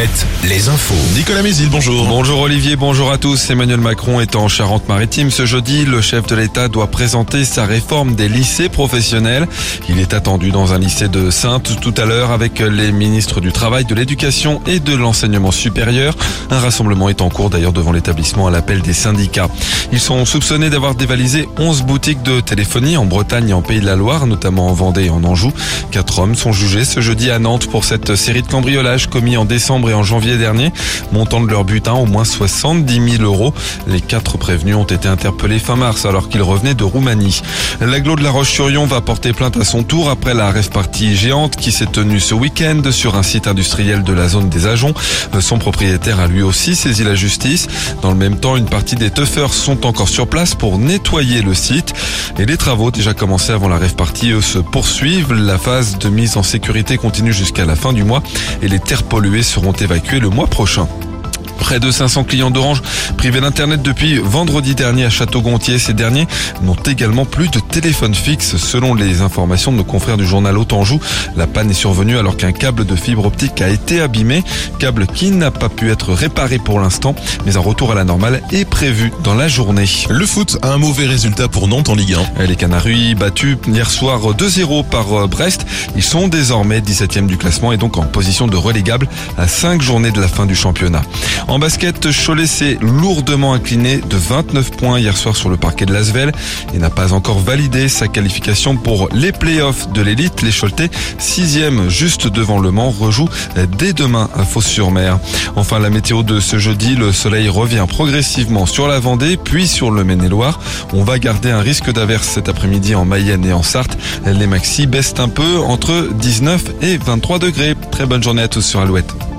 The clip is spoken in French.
Alouette, les infos. Nicolas Mézil, bonjour. Bonjour Olivier, bonjour à tous. Emmanuel Macron est en Charente-Maritime ce jeudi. Le chef de l'État doit présenter sa réforme des lycées professionnels. Il est attendu dans un lycée de Sainte tout à l'heure avec les ministres du Travail, de l'Éducation et de l'Enseignement supérieur. Un rassemblement est en cours d'ailleurs devant l'établissement à l'appel des syndicats. Ils sont soupçonnés d'avoir dévalisé 11 boutiques de téléphonie en Bretagne et en Pays de la Loire, notamment en Vendée et en Anjou. Quatre hommes sont jugés ce jeudi à Nantes pour cette série de cambriolages commis en décembre en janvier dernier, montant de leur butin au moins 70 000 euros. Les quatre prévenus ont été interpellés fin mars alors qu'ils revenaient de Roumanie. L'aglo de la Roche-sur-Yon va porter plainte à son tour après la rêve partie géante qui s'est tenue ce week-end sur un site industriel de la zone des Ajoncs. Son propriétaire a lui aussi saisi la justice. Dans le même temps, une partie des teufeurs sont encore sur place pour nettoyer le site. Et les travaux déjà commencés avant la rêve partie eux, se poursuivent. La phase de mise en sécurité continue jusqu'à la fin du mois et les terres polluées seront évacuées le mois prochain. Près de 500 clients d'Orange privés d'Internet depuis vendredi dernier à Château-Gontier. Ces derniers n'ont également plus de téléphone fixe. Selon les informations de nos confrères du journal Autanjou, la panne est survenue alors qu'un câble de fibre optique a été abîmé. Câble qui n'a pas pu être réparé pour l'instant, mais un retour à la normale est prévu dans la journée. Le foot a un mauvais résultat pour Nantes en Ligue 1. Les Canaries battus hier soir 2-0 par euh, Brest. Ils sont désormais 17e du classement et donc en position de relégable à 5 journées de la fin du championnat. En basket, Cholet s'est lourdement incliné de 29 points hier soir sur le parquet de Lasvel et n'a pas encore validé sa qualification pour les playoffs de l'élite. Les Choletais, sixième juste devant Le Mans, rejouent dès demain à Fos-sur-Mer. Enfin, la météo de ce jeudi, le soleil revient progressivement sur la Vendée, puis sur le Maine-et-Loire. On va garder un risque d'averse cet après-midi en Mayenne et en Sarthe. Les maxis baissent un peu entre 19 et 23 degrés. Très bonne journée à tous sur Alouette.